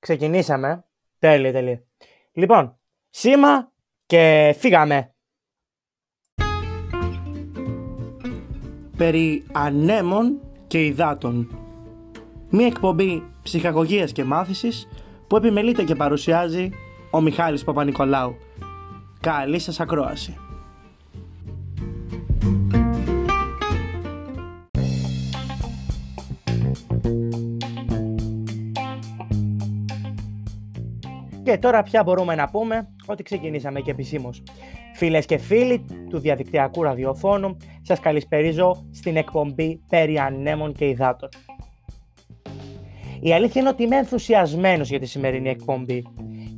Ξεκινήσαμε. Τέλεια, τέλεια. Λοιπόν, σήμα και φύγαμε. Περί ανέμων και υδάτων. Μία εκπομπή ψυχαγωγίας και μάθησης που επιμελείται και παρουσιάζει ο Μιχάλης Παπα-Νικολάου. Καλή σας ακρόαση. Και τώρα πια μπορούμε να πούμε ότι ξεκινήσαμε και επισήμως. Φίλες και φίλοι του διαδικτυακού ραδιοφώνου, σας καλησπερίζω στην εκπομπή περί ανέμων και υδάτων. Η αλήθεια είναι ότι είμαι ενθουσιασμένος για τη σημερινή εκπομπή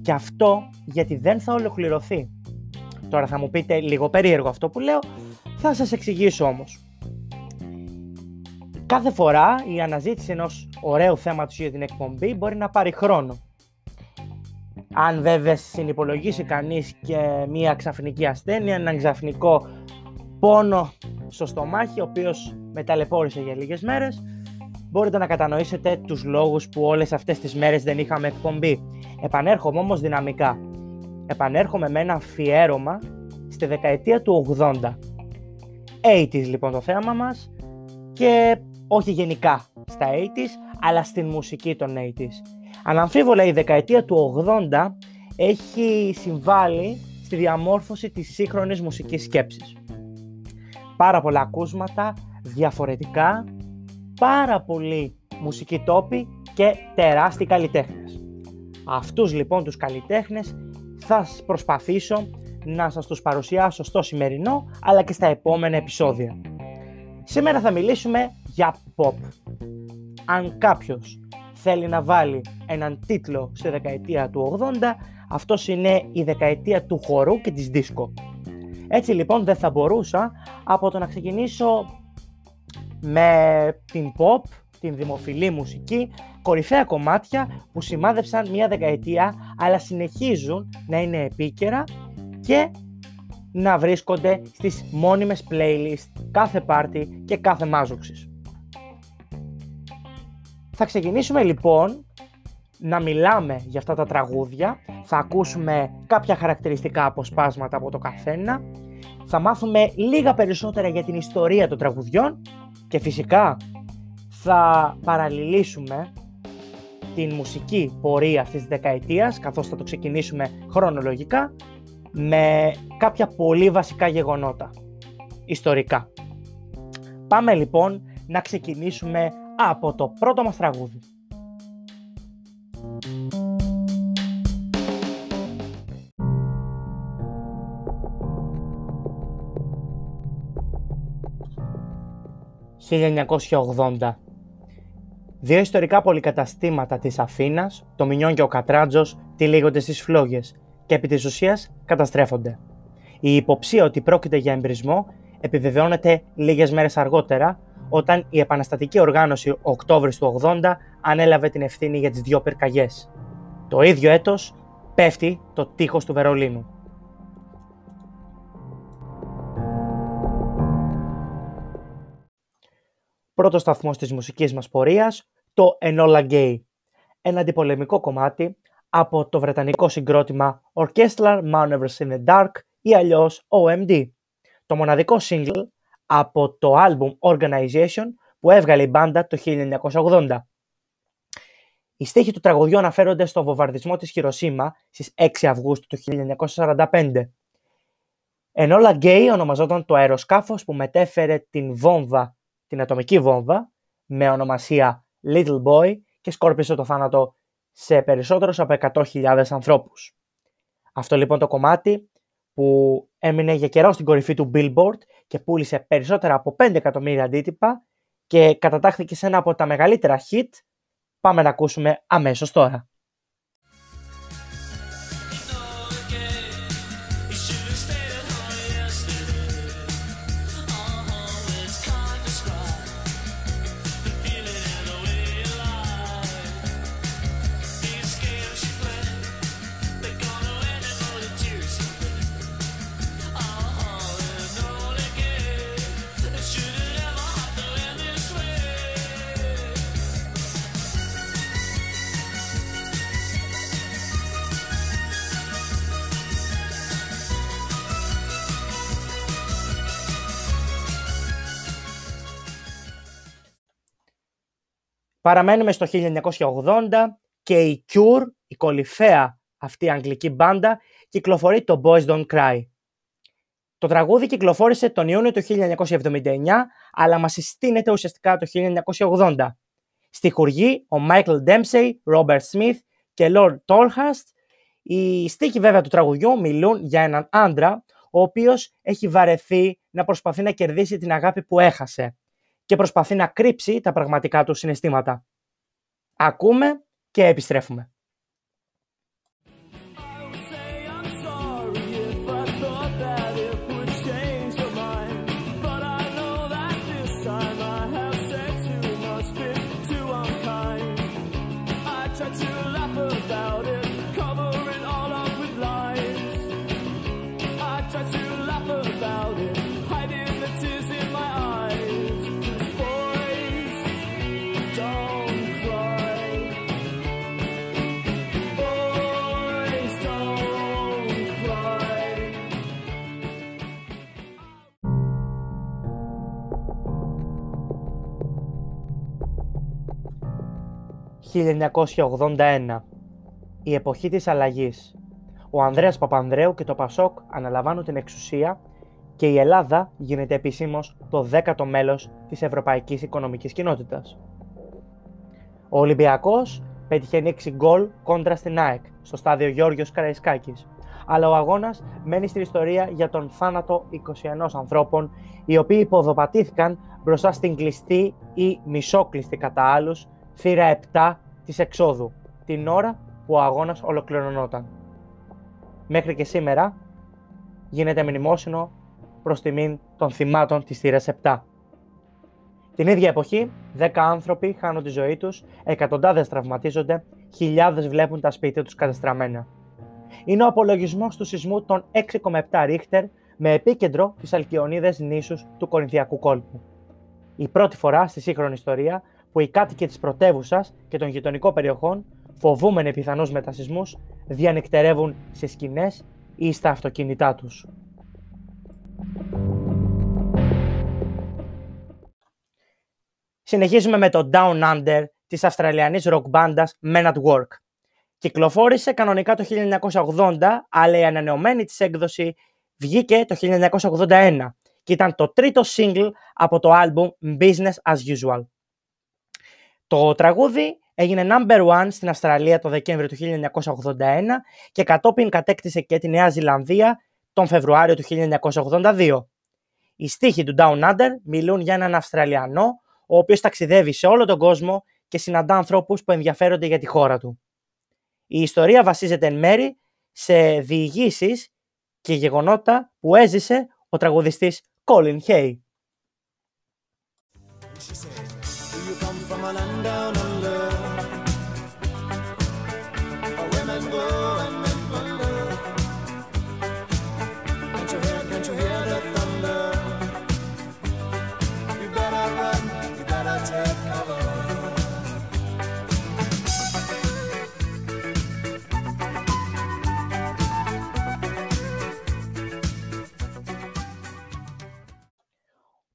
και αυτό γιατί δεν θα ολοκληρωθεί. Τώρα θα μου πείτε λίγο περίεργο αυτό που λέω, θα σας εξηγήσω όμως. Κάθε φορά η αναζήτηση ενός ωραίου θέματος για την εκπομπή μπορεί να πάρει χρόνο αν βέβαια συνυπολογίσει κανείς και μία ξαφνική ασθένεια, έναν ξαφνικό πόνο στο στομάχι, ο οποίος μεταλεπόρησε για λίγες μέρες, μπορείτε να κατανοήσετε τους λόγους που όλες αυτές τις μέρες δεν είχαμε εκπομπή. Επανέρχομαι όμως δυναμικά. Επανέρχομαι με ένα αφιέρωμα στη δεκαετία του 80. 80's λοιπόν το θέμα μας και όχι γενικά στα 80's, αλλά στην μουσική των 80's. Αναμφίβολα η δεκαετία του 80 έχει συμβάλει στη διαμόρφωση της σύγχρονης μουσικής σκέψης. Πάρα πολλά ακούσματα, διαφορετικά, πάρα πολλοί μουσικοί τόποι και τεράστιοι καλλιτέχνες. Αυτούς λοιπόν τους καλλιτέχνες θα προσπαθήσω να σας τους παρουσιάσω στο σημερινό αλλά και στα επόμενα επεισόδια. Σήμερα θα μιλήσουμε για pop. Αν κάποιος θέλει να βάλει έναν τίτλο στη δεκαετία του 80, αυτός είναι η δεκαετία του χορού και της δίσκο. Έτσι λοιπόν δεν θα μπορούσα από το να ξεκινήσω με την pop, την δημοφιλή μουσική, κορυφαία κομμάτια που σημάδεψαν μια δεκαετία αλλά συνεχίζουν να είναι επίκαιρα και να βρίσκονται στις μόνιμες playlist κάθε πάρτι και κάθε μάζοξης. Θα ξεκινήσουμε λοιπόν να μιλάμε για αυτά τα τραγούδια, θα ακούσουμε κάποια χαρακτηριστικά αποσπάσματα από το καθένα, θα μάθουμε λίγα περισσότερα για την ιστορία των τραγουδιών. Και φυσικά θα παραλληλήσουμε την μουσική πορεία αυτής της δεκαετίας, καθώς θα το ξεκινήσουμε χρονολογικά, με κάποια πολύ βασικά γεγονότα, ιστορικά. Πάμε λοιπόν να ξεκινήσουμε από το πρώτο μας τραγούδι. «1980. Δύο ιστορικά πολυκαταστήματα της Αθήνας, το Μινιόν και ο Κατράτζος, τυλίγονται στις φλόγες και επί της ουσίας καταστρέφονται. Η υποψία ότι πρόκειται για εμπρισμό επιβεβαιώνεται λίγες μέρες αργότερα όταν η επαναστατική οργάνωση Οκτώβρης του 80 ανέλαβε την ευθύνη για τις δύο πυρκαγιές. Το ίδιο έτος πέφτει το τείχος του Βερολίνου. Πρώτο σταθμός της μουσικής μας πορείας, το Enola Gay, ένα αντιπολεμικό κομμάτι από το βρετανικό συγκρότημα Orchestral Manoeuvres in the Dark ή αλλιώς OMD. Το μοναδικό single από το album Organization που έβγαλε η μπάντα το 1980. Οι στίχοι του τραγουδιού αναφέρονται στο βομβαρδισμό της Χειροσύμα στις 6 Αυγούστου του 1945. Ενώ Γκέι ονομαζόταν το αεροσκάφος που μετέφερε την βόμβα, την ατομική βόμβα, με ονομασία Little Boy και σκόρπισε το θάνατο σε περισσότερους από 100.000 ανθρώπους. Αυτό λοιπόν το κομμάτι που έμεινε για καιρό στην κορυφή του Billboard και πούλησε περισσότερα από 5 εκατομμύρια αντίτυπα και κατατάχθηκε σε ένα από τα μεγαλύτερα hit. Πάμε να ακούσουμε αμέσως τώρα. Παραμένουμε στο 1980 και η Cure, η κολυφαία αυτή η αγγλική μπάντα, κυκλοφορεί το Boys Don't Cry. Το τραγούδι κυκλοφόρησε τον Ιούνιο του 1979, αλλά μας συστήνεται ουσιαστικά το 1980. Στη χουργή ο Michael Dempsey, Robert Smith και Lord Tolhurst. Οι στίχοι βέβαια του τραγουδιού μιλούν για έναν άντρα, ο οποίος έχει βαρεθεί να προσπαθεί να κερδίσει την αγάπη που έχασε και προσπαθεί να κρύψει τα πραγματικά του συναισθήματα. Ακούμε και επιστρέφουμε. «1981. Η εποχή της αλλαγής. Ο Ανδρέας Παπανδρέου και το Πασόκ αναλαμβάνουν την εξουσία και η Ελλάδα γίνεται επισήμως το δέκατο μέλος της Ευρωπαϊκής Οικονομικής Κοινότητας. Ο Ολυμπιακός πέτυχε 6 γκολ κόντρα στην ΑΕΚ στο στάδιο Γιώργος Καραϊσκάκης, αλλά ο αγώνας μένει στην ιστορία για τον θάνατο 21 ανθρώπων οι οποίοι υποδοπατήθηκαν μπροστά στην κλειστή ή μισόκλειστη κατά άλλους θύρα 7 της εξόδου, την ώρα που ο αγώνας ολοκληρωνόταν. Μέχρι και σήμερα γίνεται μνημόσυνο προς τιμήν των θυμάτων της θύρας 7. Την ίδια εποχή, 10 άνθρωποι χάνουν τη ζωή τους, εκατοντάδες τραυματίζονται, χιλιάδες βλέπουν τα σπίτια τους καταστραμμένα. Είναι ο απολογισμός του σεισμού των 6,7 ρίχτερ με επίκεντρο τις Αλκιονίδες νήσους του Κορινθιακού κόλπου. Η πρώτη φορά στη σύγχρονη ιστορία που οι κάτοικοι της πρωτεύουσα και των γειτονικών περιοχών, φοβούμενοι πιθανούς μετασυσμούς, διανυκτερεύουν σε σκηνές ή στα αυτοκίνητά τους. Συνεχίζουμε με το Down Under της Αυστραλιανής rock μπάντας Men at Work. Κυκλοφόρησε κανονικά το 1980, αλλά η ανανεωμένη της έκδοση βγήκε το 1981 και ήταν το τρίτο single από το album Business As Usual. Το τραγούδι έγινε number one στην Αυστραλία το Δεκέμβριο του 1981 και κατόπιν κατέκτησε και τη Νέα Ζηλανδία τον Φεβρουάριο του 1982. Οι στίχοι του Down Under μιλούν για έναν Αυστραλιανό ο οποίος ταξιδεύει σε όλο τον κόσμο και συναντά ανθρώπους που ενδιαφέρονται για τη χώρα του. Η ιστορία βασίζεται εν μέρη σε διηγήσεις και γεγονότα που έζησε ο τραγουδιστής Colin Hay.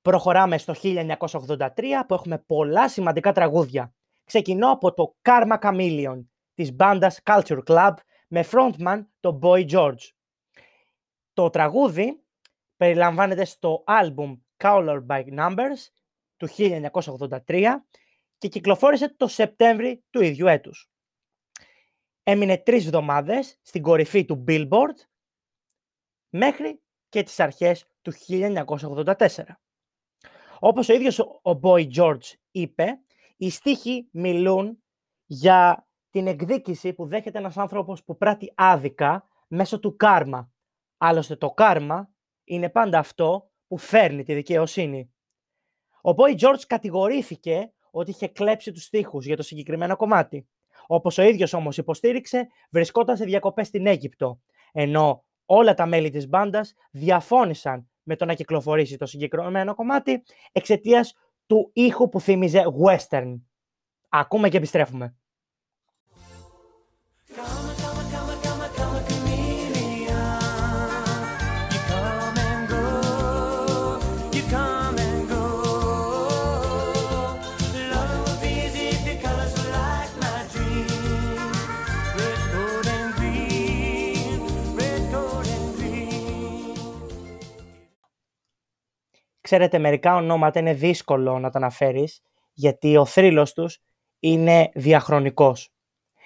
Προχωράμε στο 1983 που έχουμε πολλά σημαντικά τραγούδια. Ξεκινώ από το Karma Chameleon της μπάντας Culture Club με frontman το Boy George. Το τραγούδι περιλαμβάνεται στο album Color by Numbers του 1983 και κυκλοφόρησε το Σεπτέμβρη του ίδιου έτους. Έμεινε τρεις εβδομάδες στην κορυφή του Billboard μέχρι και τις αρχές του 1984. Όπως ο ίδιος ο Boy George είπε, οι στίχοι μιλούν για την εκδίκηση που δέχεται ένας άνθρωπος που πράττει άδικα μέσω του κάρμα. Άλλωστε το κάρμα είναι πάντα αυτό που φέρνει τη δικαιοσύνη. Ο Boy George κατηγορήθηκε ότι είχε κλέψει τους στίχους για το συγκεκριμένο κομμάτι. Όπως ο ίδιος όμως υποστήριξε, βρισκόταν σε διακοπές στην Αίγυπτο, ενώ όλα τα μέλη της μπάντας διαφώνησαν με το να κυκλοφορήσει το συγκεκριμένο κομμάτι εξαιτίας του ήχου που θύμιζε western. Ακούμε και επιστρέφουμε. Ξέρετε, μερικά ονόματα είναι δύσκολο να τα αναφέρεις, γιατί ο θρύλος τους είναι διαχρονικός.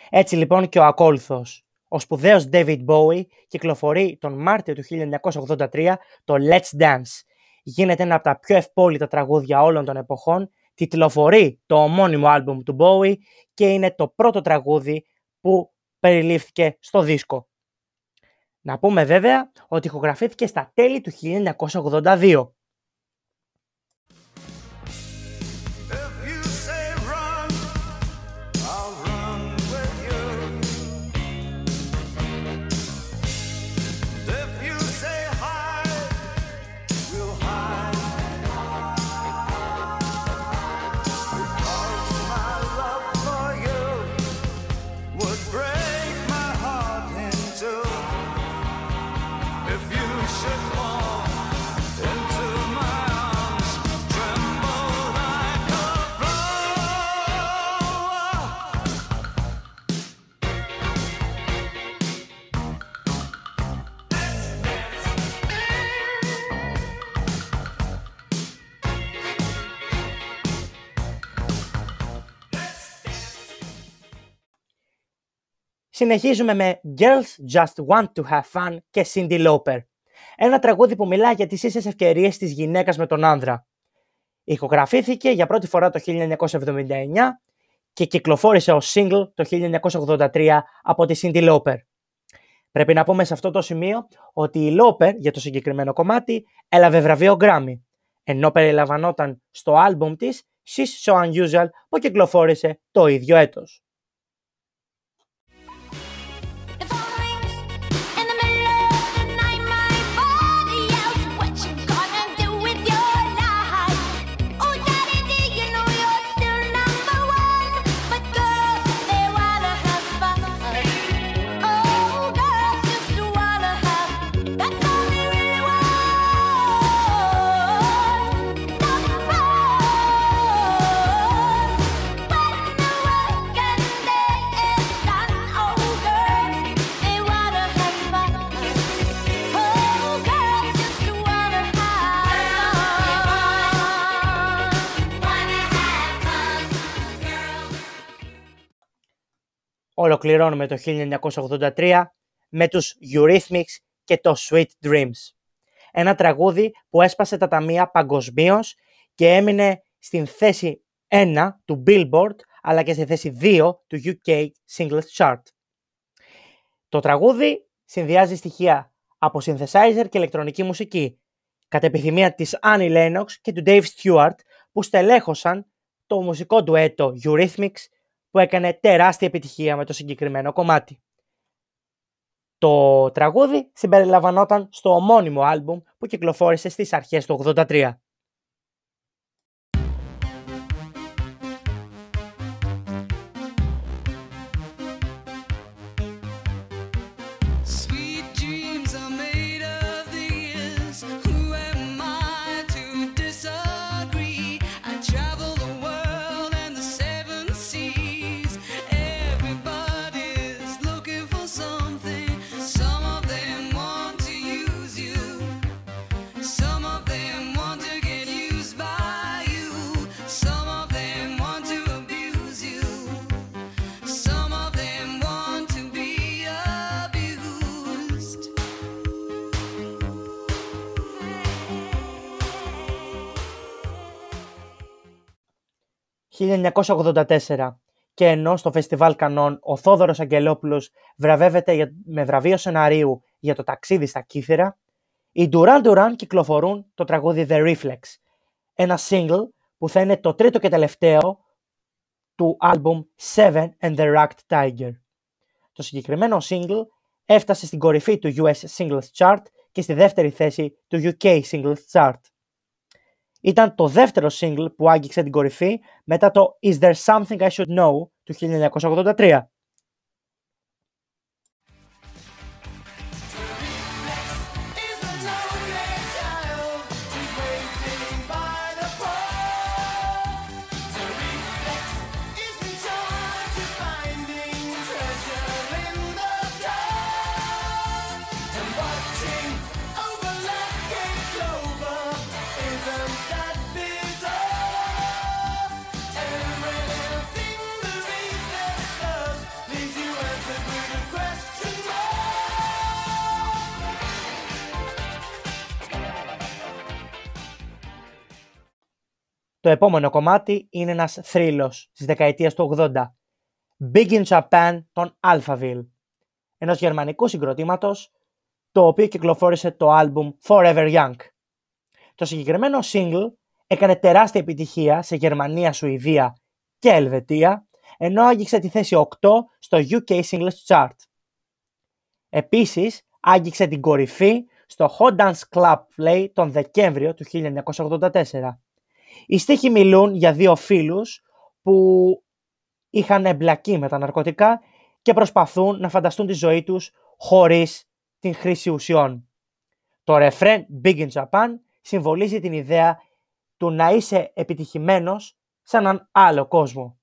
Έτσι λοιπόν και ο ακόλουθος. Ο σπουδαίος David Bowie κυκλοφορεί τον Μάρτιο του 1983 το Let's Dance. Γίνεται ένα από τα πιο ευπόλυτα τραγούδια όλων των εποχών, τιτλοφορεί το ομώνυμο άλμπουμ του Bowie και είναι το πρώτο τραγούδι που περιλήφθηκε στο δίσκο. Να πούμε βέβαια ότι ηχογραφήθηκε στα τέλη του 1982. Συνεχίζουμε με Girls Just Want to Have Fun και Cindy Lauper. Ένα τραγούδι που μιλάει για τις ίσες ευκαιρίες της γυναίκας με τον άνδρα. Ηχογραφήθηκε για πρώτη φορά το 1979 και κυκλοφόρησε ως single το 1983 από τη Cindy Lauper. Πρέπει να πούμε σε αυτό το σημείο ότι η Lauper για το συγκεκριμένο κομμάτι έλαβε βραβείο Grammy, ενώ περιλαμβανόταν στο άλμπουμ της She's So Unusual που κυκλοφόρησε το ίδιο έτος. Ολοκληρώνουμε το 1983 με τους Eurythmics και το Sweet Dreams. Ένα τραγούδι που έσπασε τα ταμεία παγκοσμίως και έμεινε στην θέση 1 του Billboard αλλά και στη θέση 2 του UK Singles Chart. Το τραγούδι συνδυάζει στοιχεία από synthesizer και ηλεκτρονική μουσική, κατά επιθυμία της Annie Lennox και του Dave Stewart που στελέχωσαν το μουσικό ντουέτο Eurythmics που έκανε τεράστια επιτυχία με το συγκεκριμένο κομμάτι. Το τραγούδι συμπεριλαμβανόταν στο ομώνυμο άλμπουμ που κυκλοφόρησε στις αρχές του 83. «1984» και ενώ στο Φεστιβάλ Κανών ο Θόδωρος Αγγελόπουλος βραβεύεται με βραβείο σεναρίου για το ταξίδι στα Κύθυρα, οι Duran Duran κυκλοφορούν το τραγούδι The Reflex, ένα single που θα είναι το τρίτο και τελευταίο του άλμπουμ Seven and the Racked Tiger. Το συγκεκριμένο single έφτασε στην κορυφή του US Singles Chart και στη δεύτερη θέση του UK Singles Chart. Ήταν το δεύτερο single που άγγιξε την κορυφή μετά το Is There Something I Should Know του 1983. Το επόμενο κομμάτι είναι ένας θρύλος της δεκαετίας του 80. Big in Japan των Alphaville, ενός γερμανικού συγκροτήματος, το οποίο κυκλοφόρησε το άλμπουμ Forever Young. Το συγκεκριμένο single έκανε τεράστια επιτυχία σε Γερμανία, Σουηδία και Ελβετία, ενώ άγγιξε τη θέση 8 στο UK Singles Chart. Επίσης, άγγιξε την κορυφή στο Hot Dance Club Play τον Δεκέμβριο του 1984. Οι στίχοι μιλούν για δύο φίλους που είχαν εμπλακεί με τα ναρκωτικά και προσπαθούν να φανταστούν τη ζωή τους χωρίς την χρήση ουσιών. Το ρεφρέν Big in Japan συμβολίζει την ιδέα του να είσαι επιτυχημένος σε έναν άλλο κόσμο.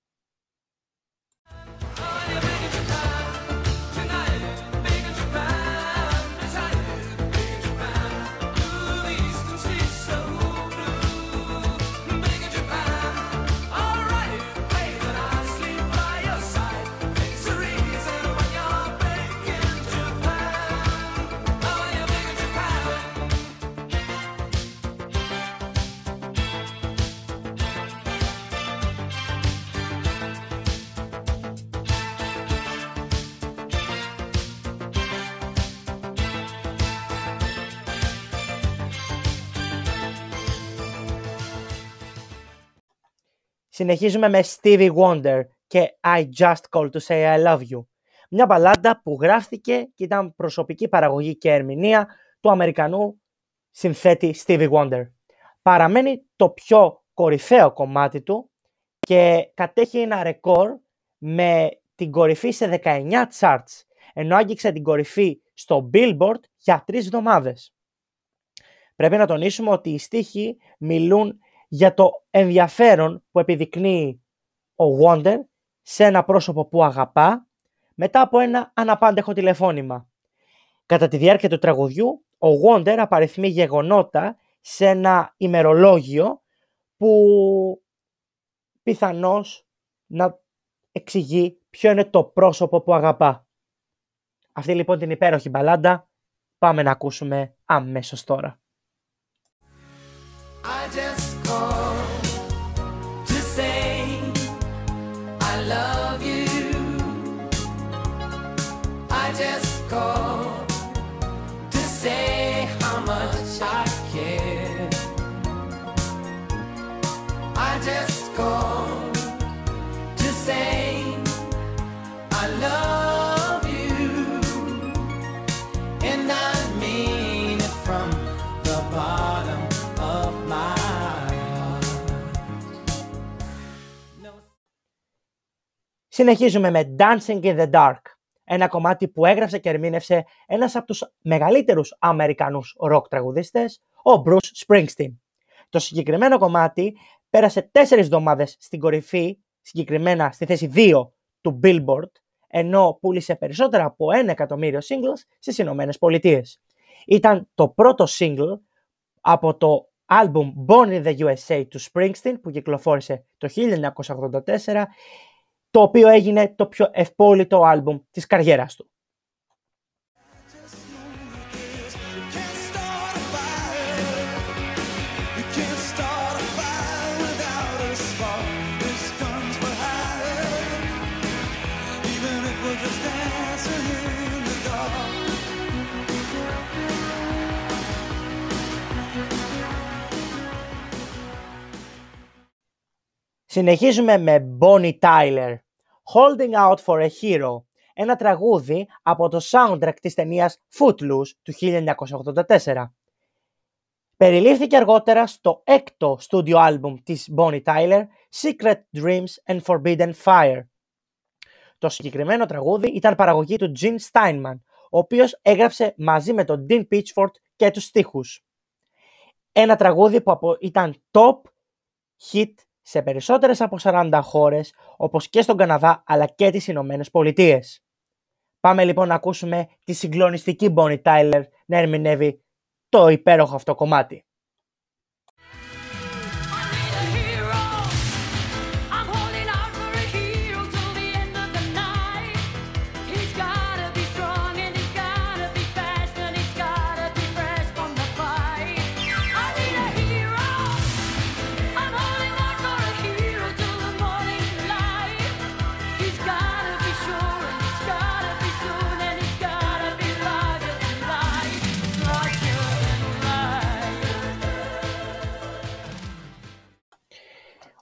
Συνεχίζουμε με Stevie Wonder και I Just Call to Say I Love You. Μια μπαλάντα που γράφτηκε και ήταν προσωπική παραγωγή και ερμηνεία του Αμερικανού συνθέτη Stevie Wonder. Παραμένει το πιο κορυφαίο κομμάτι του και κατέχει ένα ρεκόρ με την κορυφή σε 19 charts, ενώ άγγιξε την κορυφή στο Billboard για τρεις εβδομάδες. Πρέπει να τονίσουμε ότι οι στίχοι μιλούν για το ενδιαφέρον που επιδεικνύει ο Wonder σε ένα πρόσωπο που αγαπά μετά από ένα αναπάντεχο τηλεφώνημα. Κατά τη διάρκεια του τραγουδιού, ο Wonder απαριθμεί γεγονότα σε ένα ημερολόγιο που πιθανώς να εξηγεί ποιο είναι το πρόσωπο που αγαπά. Αυτή λοιπόν την υπέροχη μπαλάντα πάμε να ακούσουμε αμέσως τώρα. Συνεχίζουμε με Dancing in the Dark, ένα κομμάτι που έγραψε και ερμήνευσε ένας από τους μεγαλύτερους Αμερικανούς ροκ τραγουδίστες, ο Bruce Springsteen. Το συγκεκριμένο κομμάτι πέρασε τέσσερις εβδομάδες στην κορυφή, συγκεκριμένα στη θέση 2 του Billboard, ενώ πούλησε περισσότερα από ένα εκατομμύριο singles στις Ηνωμένες Πολιτείες. Ήταν το πρώτο single από το album Born in the USA του Springsteen που κυκλοφόρησε το 1984 το οποίο έγινε το πιο ευπόλυτο άλμπουμ της καριέρας του. Συνεχίζουμε με Bonnie Tyler, Holding Out for a Hero, ένα τραγούδι από το soundtrack της ταινίας Footloose του 1984. Περιλήφθηκε αργότερα στο έκτο studio album της Bonnie Tyler, Secret Dreams and Forbidden Fire. Το συγκεκριμένο τραγούδι ήταν παραγωγή του Gene Steinman, ο οποίος έγραψε μαζί με τον Dean Pitchford και τους στίχους. Ένα τραγούδι που ήταν top hit σε περισσότερες από 40 χώρες, όπως και στον Καναδά αλλά και τις Ηνωμένες Πολιτείες. Πάμε λοιπόν να ακούσουμε τη συγκλονιστική Bonnie Tyler να ερμηνεύει το υπέροχο αυτό κομμάτι.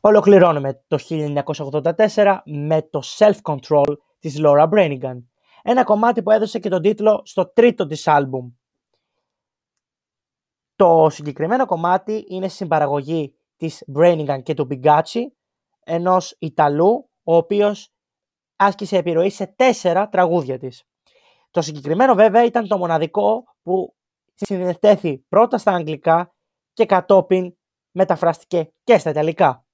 Ολοκληρώνουμε το 1984 με το Self-Control της Laura Branigan. Ένα κομμάτι που έδωσε και τον τίτλο στο τρίτο της άλμπουμ. Το συγκεκριμένο κομμάτι είναι συμπαραγωγή της Branigan και του Bigacci, ενός Ιταλού, ο οποίος άσκησε επιρροή σε τέσσερα τραγούδια της. Το συγκεκριμένο βέβαια ήταν το μοναδικό που συνδετέθη πρώτα στα αγγλικά και κατόπιν μεταφράστηκε και στα ιταλικά.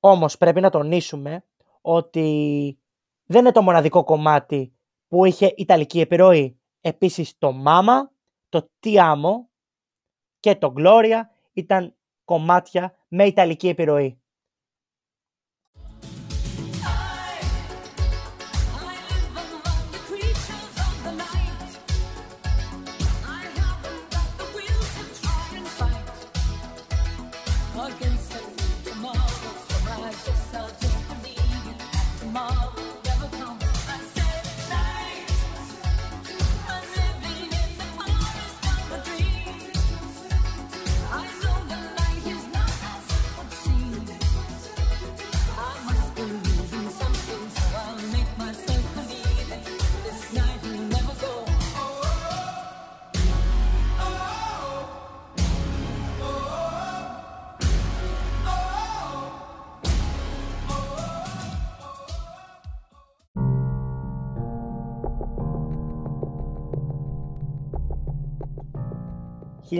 Όμως πρέπει να τονίσουμε ότι δεν είναι το μοναδικό κομμάτι που είχε ιταλική επιρροή. Επίσης το Mama, το Ti Amo και το Gloria ήταν κομμάτια με ιταλική επιρροή.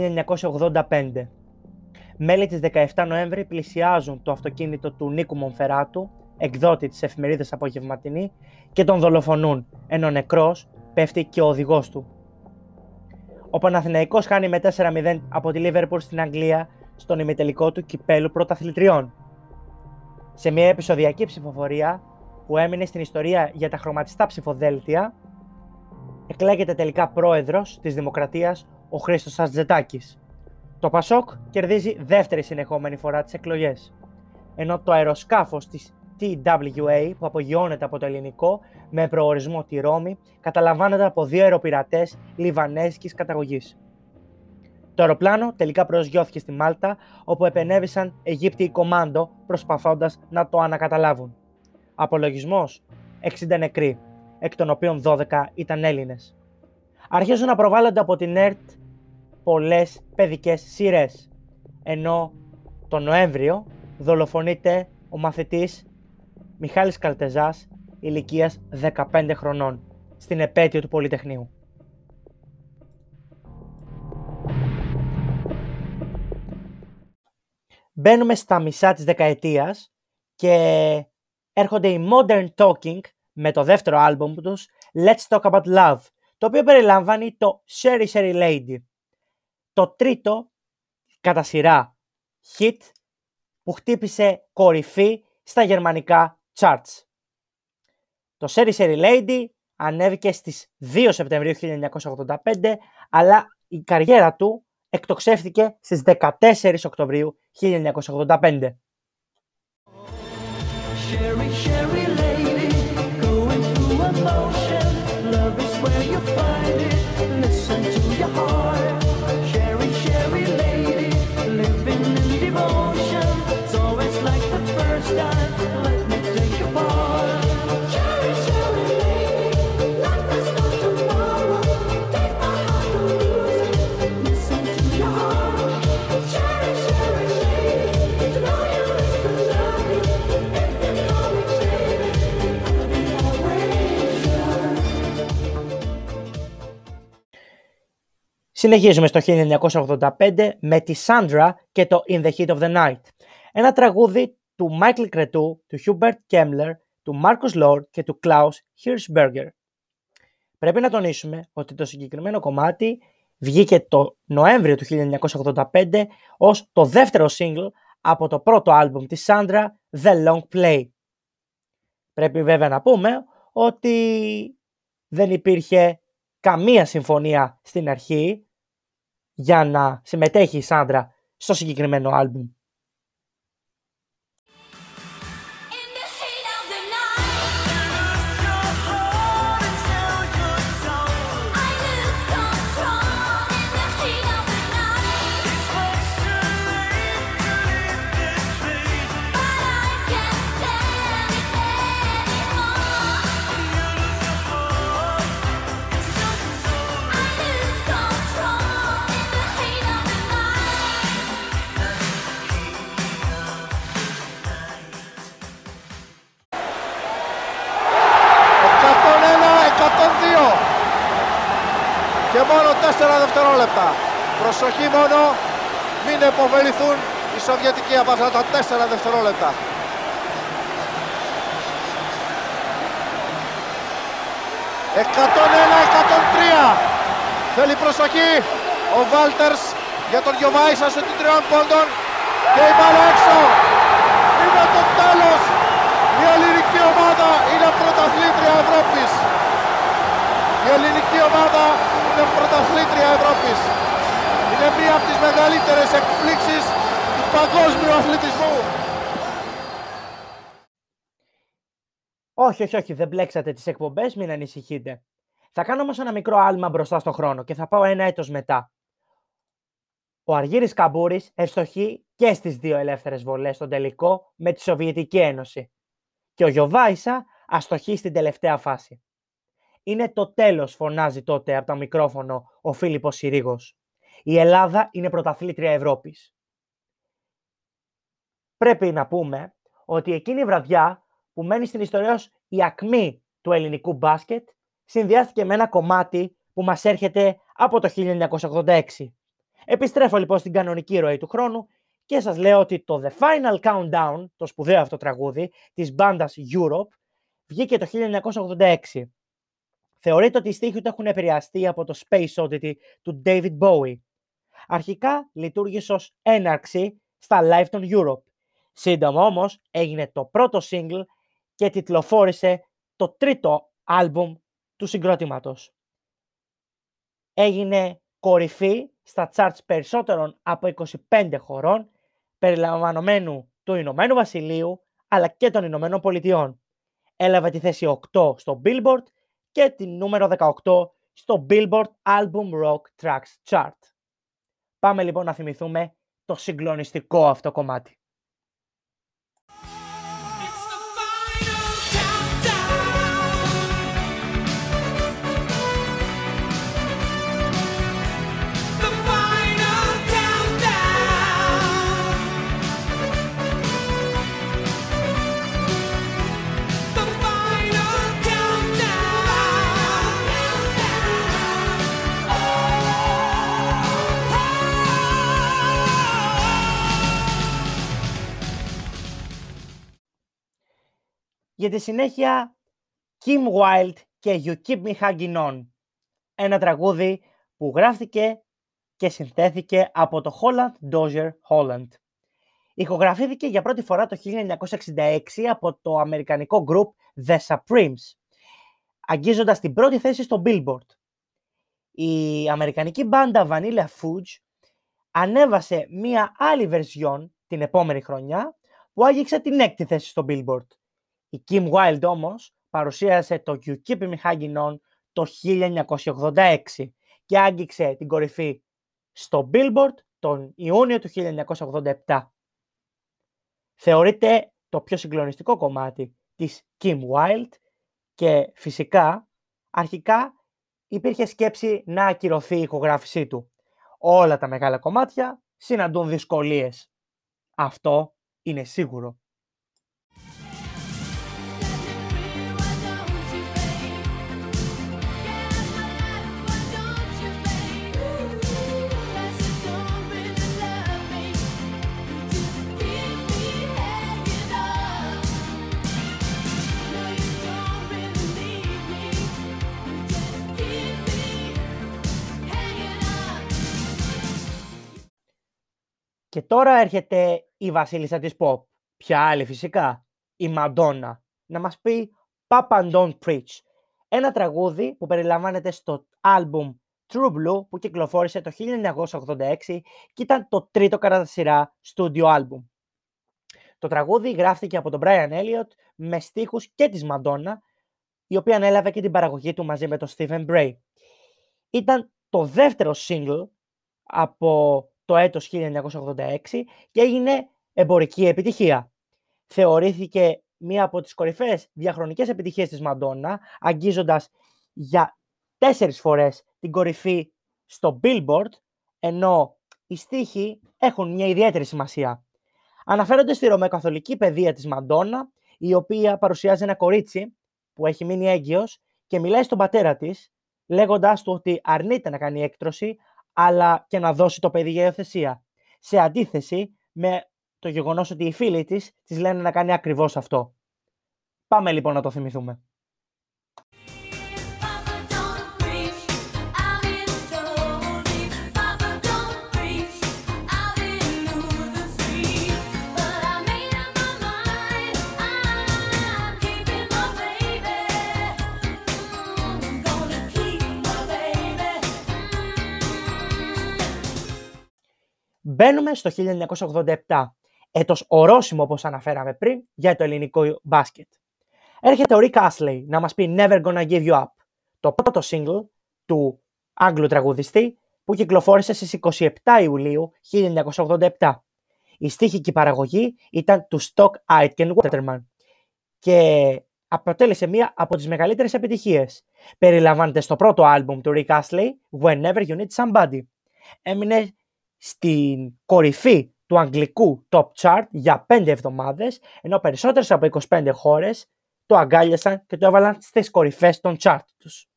...1985. Μέλη της 17 Νοέμβρη πλησιάζουν το αυτοκίνητο του Νίκου Μονφεράτου, εκδότη της εφημερίδας Απογευματινή, και τον δολοφονούν, ενώ νεκρός πέφτει και ο οδηγός του. Ο Παναθηναϊκός χάνει με 4-0 από τη Λίβερπουρ στην Αγγλία στον ημιτελικό του κυπέλου πρωταθλητριών. Σε μια επεισοδιακή ψηφοφορία που έμεινε στην ιστορία για τα χρωματιστά ψηφοδέλτια, εκλέγεται τελικά πρόεδρος της Δημοκρατίας ο Χρήστος Ατζετάκης. Το Πασόκ κερδίζει δεύτερη συνεχόμενη φορά τις εκλογές, ενώ το αεροσκάφος της TWA που απογειώνεται από το ελληνικό με προορισμό τη Ρώμη καταλαμβάνεται από δύο αεροπειρατές λιβανέζικης καταγωγής. Το αεροπλάνο τελικά προσγειώθηκε στη Μάλτα, όπου επενέβησαν Αιγύπτιοι κομάντο προσπαθώντας να το ανακαταλάβουν. Απολογισμός 60 νεκροί, εκ των οποίων 12 ήταν Έλληνες. Αρχίζουν να προβάλλονται από την ΕΡΤ πολλές παιδικές σειρές, ενώ το Νοέμβριο δολοφονείται ο μαθητής Μιχάλης Καλτεζάς ηλικίας 15 χρονών στην επέτειο του Πολυτεχνείου. Μπαίνουμε στα μισά της δεκαετίας και έρχονται οι Modern Talking με το δεύτερο άλμπομ τους Let's Talk About Love το οποίο περιλαμβάνει το Sherry Sherry Lady το τρίτο κατά σειρά hit που χτύπησε κορυφή στα γερμανικά charts. Το Sherry Sherry Lady ανέβηκε στις 2 Σεπτεμβρίου 1985, αλλά η καριέρα του εκτοξεύθηκε στις 14 Οκτωβρίου 1985. Συνεχίζουμε στο 1985 με τη Sandra και το In the Heat of the Night. Ένα τραγούδι του Michael Cretu, του Hubert Kemmler, του Marcus Lord και του Klaus Hirschberger. Πρέπει να τονίσουμε ότι το συγκεκριμένο κομμάτι βγήκε το Νοέμβριο του 1985 ως το δεύτερο single από το πρώτο άλμπουμ της Sandra, The Long Play. Πρέπει βέβαια να πούμε ότι δεν υπήρχε καμία συμφωνία στην αρχή για να συμμετέχει η Σάντρα στο συγκεκριμένο άλμπουμ. Δευτερόλεπτα. Προσοχή μόνο, μην επωφεληθούν οι Σοβιετικοί από αυτά τα 4 δευτερόλεπτα. «101-103». Θέλει προσοχή ο Βάλτερς για τον Γιωβάησα σε την τριών πόντων και η μπάλα έξω. Είναι το τέλος. Η ελληνική ομάδα είναι πρωταθλήτρια Ευρώπης. Η ελληνική ομάδα είναι πρωταθλήτρια Ευρώπης. Είναι μία από τις μεγαλύτερες εκπλήξεις του παγκόσμιου αθλητισμού. Όχι, όχι, όχι, δεν μπλέξατε τις εκπομπές, μην ανησυχείτε. Θα κάνω όμως ένα μικρό άλμα μπροστά στον χρόνο και θα πάω ένα έτος μετά. Ο Αργύρης Καμπούρης ευστοχεί και στις δύο ελεύθερες βολές στον τελικό με τη Σοβιετική Ένωση. Και ο Γιωβάησα αστοχεί στην τελευταία φάση. Είναι το τέλος, φωνάζει τότε από το μικρόφωνο ο Φίλιππος Συρίγος. Η Ελλάδα είναι πρωταθλήτρια Ευρώπης. Πρέπει να πούμε ότι εκείνη η βραδιά που μένει στην ιστορία ως η ακμή του ελληνικού μπάσκετ συνδυάστηκε με ένα κομμάτι που μας έρχεται από το 1986. Επιστρέφω λοιπόν στην κανονική ροή του χρόνου και σας λέω ότι το The Final Countdown, το σπουδαίο αυτό τραγούδι της μπάντας Europe, βγήκε το 1986. Θεωρείται ότι οι στίχοι του έχουν επηρεαστεί από το Space Oddity του David Bowie. Αρχικά λειτουργήσε ως έναρξη στα live των Europe. Σύντομα όμως έγινε το πρώτο single και τιτλοφόρησε το τρίτο άλμπουμ του συγκρότηματος. Έγινε κορυφή στα charts περισσότερων από 25 χωρών, περιλαμβανομένου του Ηνωμένου Βασιλείου, αλλά και των Ηνωμένων Πολιτειών. Έλαβε τη θέση 8 στο Billboard και την νούμερο 18 στο Billboard Album Rock Tracks Chart. Πάμε λοιπόν να θυμηθούμε το συγκλονιστικό αυτό κομμάτι. Για τη συνέχεια, Kim Wilde και You Keep Me Hanging On. Ένα τραγούδι που γράφτηκε και συνθέθηκε από το Holland Dozier Holland. Ηχογραφήθηκε για πρώτη φορά το 1966 από το αμερικανικό group The Supremes, αγγίζοντας την πρώτη θέση στο Billboard. Η αμερικανική μπάντα Vanilla Fudge ανέβασε μία άλλη βερσιόν την επόμενη χρονιά που άγγιξε την έκτη θέση στο Billboard. Η Kim Wilde όμως παρουσίασε το You Keep Me Hanging On το 1986 και άγγιξε την κορυφή στο Billboard τον Ιούνιο του 1987. Θεωρείται το πιο συγκλονιστικό κομμάτι της Kim Wilde και φυσικά αρχικά υπήρχε σκέψη να ακυρωθεί η ηχογράφησή του. Όλα τα μεγάλα κομμάτια συναντούν δυσκολίες. Αυτό είναι σίγουρο. Και τώρα έρχεται η βασίλισσα της pop. Ποια άλλη φυσικά, η Μαντόνα. Να μας πει Papa Don't Preach. Ένα τραγούδι που περιλαμβάνεται στο άλμπουμ True Blue που κυκλοφόρησε το 1986 και ήταν το τρίτο κατά σειρά στούντιο άλμπουμ. Το τραγούδι γράφτηκε από τον Brian Elliott με στίχους και της Μαντόνα, η οποία ανέλαβε και την παραγωγή του μαζί με τον Stephen Bray. Ήταν το δεύτερο single από το έτος 1986 και έγινε εμπορική επιτυχία. Θεωρήθηκε μία από τις κορυφαίες διαχρονικές επιτυχίες της Μαντόνα, αγγίζοντας για τέσσερις φορές την κορυφή στο Billboard, ενώ οι στίχοι έχουν μια ιδιαίτερη σημασία. Αναφέρονται στη ρωμαιοκαθολική παιδεία της Μαντόνα, η οποία παρουσιάζει ένα κορίτσι που έχει μείνει έγκυος και μιλάει στον πατέρα της λέγοντας του ότι αρνείται να κάνει έκτρωση, αλλά και να δώσει το παιδί για υιοθεσία. Σε αντίθεση με το γεγονός ότι οι φίλοι της της λένε να κάνει ακριβώς αυτό. Πάμε λοιπόν να το θυμηθούμε. Μπαίνουμε στο 1987, έτος ορόσημο όπως αναφέραμε πριν για το ελληνικό μπάσκετ. Έρχεται ο Rick Astley να μας πει Never Gonna Give You Up, το πρώτο single του Άγγλου τραγουδιστή που κυκλοφόρησε στις 27 Ιουλίου 1987. Η στίχη και η παραγωγή ήταν του Stock Aitken Waterman και αποτέλεσε μία από τις μεγαλύτερες επιτυχίες. Περιλαμβάνεται στο πρώτο άλμπουμ του Rick Astley, Whenever You Need Somebody. Έμεινε στην κορυφή του αγγλικού top chart για 5 εβδομάδες, ενώ περισσότερες από 25 χώρες το αγκάλιασαν και το έβαλαν στις κορυφές των chart τους.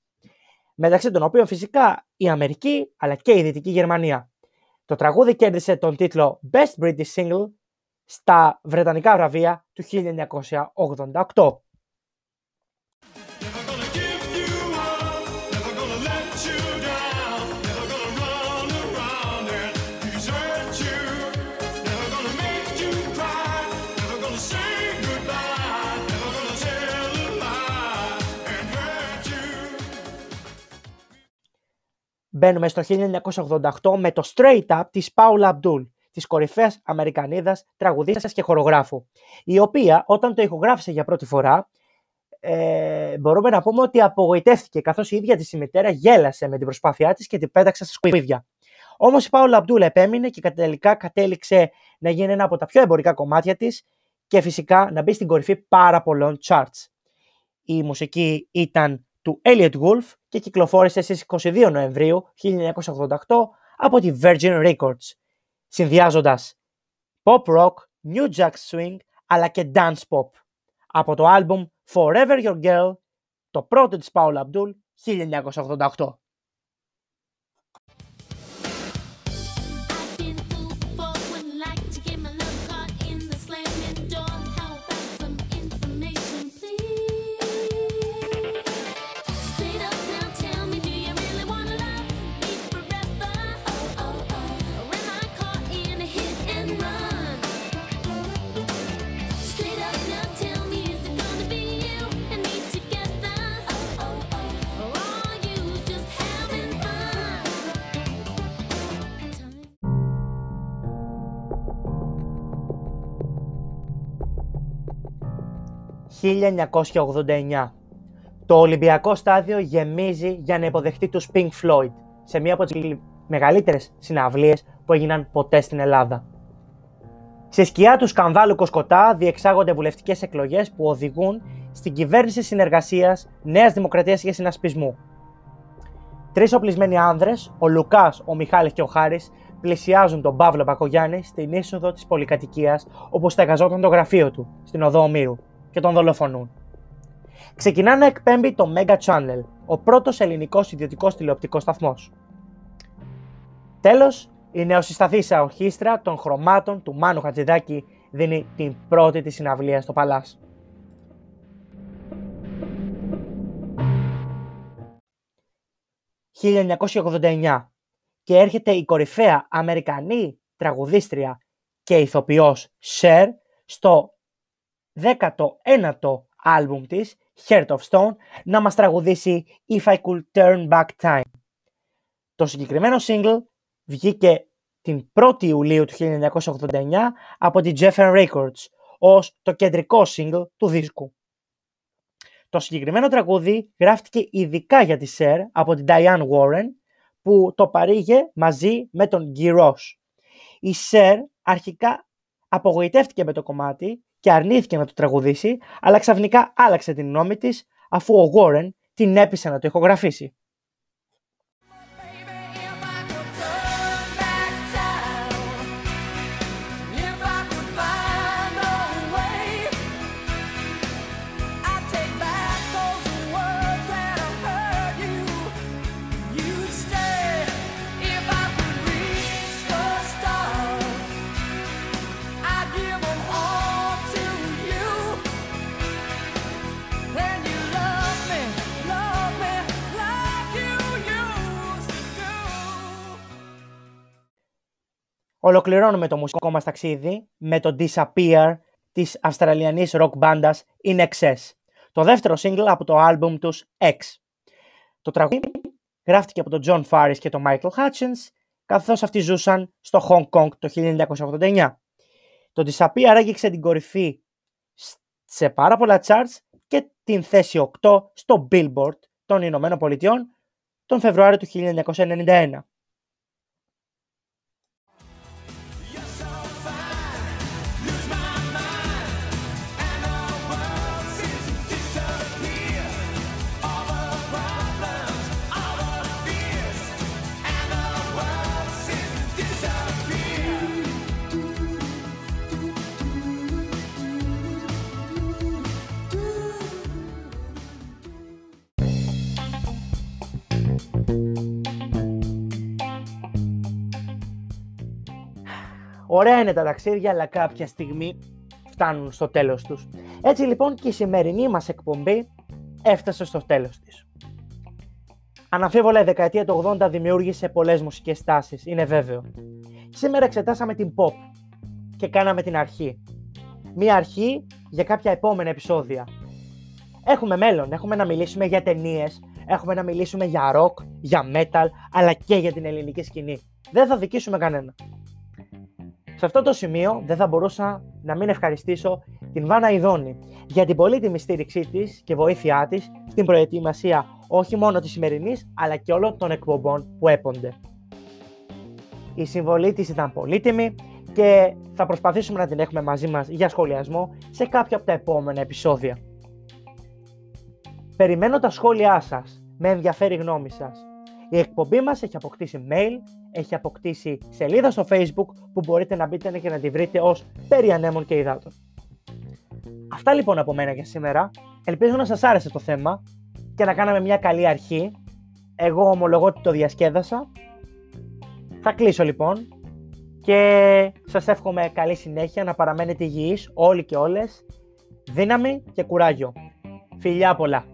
Μεταξύ των οποίων φυσικά η Αμερική αλλά και η Δυτική Γερμανία. Το τραγούδι κέρδισε τον τίτλο Best British Single στα Βρετανικά βραβεία του 1988. Μπαίνουμε στο 1988 με το Straight Up της Paula Abdul, της κορυφαίας Αμερικανίδας τραγουδίστας και χορογράφου, η οποία όταν το ηχογράφησε για πρώτη φορά, ε, μπορούμε να πούμε ότι απογοητεύτηκε καθώς η ίδια της η μητέρα γέλασε με την προσπάθειά της και την πέταξε στα σκουπίδια. Όμως η Paula Abdul επέμεινε και τελικά κατέληξε να γίνει ένα από τα πιο εμπορικά κομμάτια της και φυσικά να μπει στην κορυφή πάρα πολλών charts. Η μουσική ήταν του Elliot Wolf και κυκλοφόρησε στις 22 Νοεμβρίου 1988 από τη Virgin Records, συνδυάζοντας pop rock, new jack swing αλλά και dance pop από το άλμπουμ Forever Your Girl, το πρώτο της Paula Abdul 1988. ...1989. Το Ολυμπιακό στάδιο γεμίζει για να υποδεχτεί τους Pink Floyd σε μία από τις μεγαλύτερες συναυλίες που έγιναν ποτέ στην Ελλάδα. Σε σκιά του σκανδάλου Κοσκοτά διεξάγονται βουλευτικές εκλογές που οδηγούν στην κυβέρνηση συνεργασίας Νέας Δημοκρατίας και Συνασπισμού. Τρεις οπλισμένοι άνδρες, ο Λουκάς, ο Μιχάλης και ο Χάρης, πλησιάζουν τον Παύλο Πακογιάννη στην είσοδο της πολυκατοικίας όπου στεγαζόταν το γραφείο του, στην οδό Ομήρου, και τον δολοφονούν. Ξεκινά να εκπέμπει το Mega Channel, ο πρώτος ελληνικός ιδιωτικός τηλεοπτικός σταθμός. Τέλος, η νεοσυσταθήσα ορχήστρα των χρωμάτων του Μάνου Χατζηδάκη δίνει την πρώτη της συναυλία στο Παλάς. «1989» και έρχεται η κορυφαία Αμερικανή τραγουδίστρια και ηθοποιός Cher στο 19ο άλμπουμ της, Heart of Stone, να μας τραγουδήσει If I Could Turn Back Time. Το συγκεκριμένο single βγήκε την 1η Ιουλίου του 1989 από τη Geffen Records ως το κεντρικό single του δίσκου. Το συγκεκριμένο τραγούδι γράφτηκε ειδικά για τη Cher από την Diane Warren που το παρήγε μαζί με τον Guy Ross. Η Cher αρχικά απογοητεύτηκε με το κομμάτι και αρνήθηκε να το τραγουδήσει, αλλά ξαφνικά άλλαξε την γνώμη της αφού ο Warren την έπεισε να το ηχογραφήσει. Ολοκληρώνουμε το μουσικό μας ταξίδι με το Disappear της Αυστραλιανής rock μπάντας In Excess, το δεύτερο single από το άλμπουμ τους X. Το τραγούδι γράφτηκε από τον John Faris και τον Michael Hutchins, καθώς αυτοί ζούσαν στο Hong Kong το 1989. Το Disappear έγιξε την κορυφή σε πάρα πολλά charts και την θέση 8 στο Billboard των Ηνωμένων Πολιτειών τον Φεβρουάριο του 1991. Ωραία είναι τα ταξίδια, αλλά κάποια στιγμή φτάνουν στο τέλος τους. Έτσι λοιπόν και η σημερινή μας εκπομπή έφτασε στο τέλος της. Αναφίβολα η δεκαετία του 80 δημιούργησε πολλές μουσικές τάσεις, είναι βέβαιο. Σήμερα εξετάσαμε την pop και κάναμε την αρχή. Μία αρχή για κάποια επόμενα επεισόδια. Έχουμε μέλλον, έχουμε να μιλήσουμε για ταινίες, έχουμε να μιλήσουμε για rock, για metal, αλλά και για την ελληνική σκηνή. Δεν θα δικήσουμε κανένα. Σε αυτό το σημείο δεν θα μπορούσα να μην ευχαριστήσω την Βάνα Ιδόνη για την πολύτιμη στήριξή της και βοήθειά της στην προετοιμασία όχι μόνο της σημερινής αλλά και όλων των εκπομπών που έπονται. Η συμβολή της ήταν πολύτιμη και θα προσπαθήσουμε να την έχουμε μαζί μας για σχολιασμό σε κάποια από τα επόμενα επεισόδια. Περιμένω τα σχόλιά σας, με ενδιαφέρει η γνώμη σας. Η εκπομπή μας έχει αποκτήσει mail, έχει αποκτήσει σελίδα στο facebook που μπορείτε να μπείτε και να τη βρείτε ως περί ανέμων και υδάτων. Αυτά λοιπόν από μένα για σήμερα. Ελπίζω να σας άρεσε το θέμα και να κάναμε μια καλή αρχή. Εγώ ομολογώ ότι το διασκέδασα. Θα κλείσω λοιπόν και σας εύχομαι καλή συνέχεια να παραμένετε υγιείς όλοι και όλες. Δύναμη και κουράγιο. Φιλιά πολλά!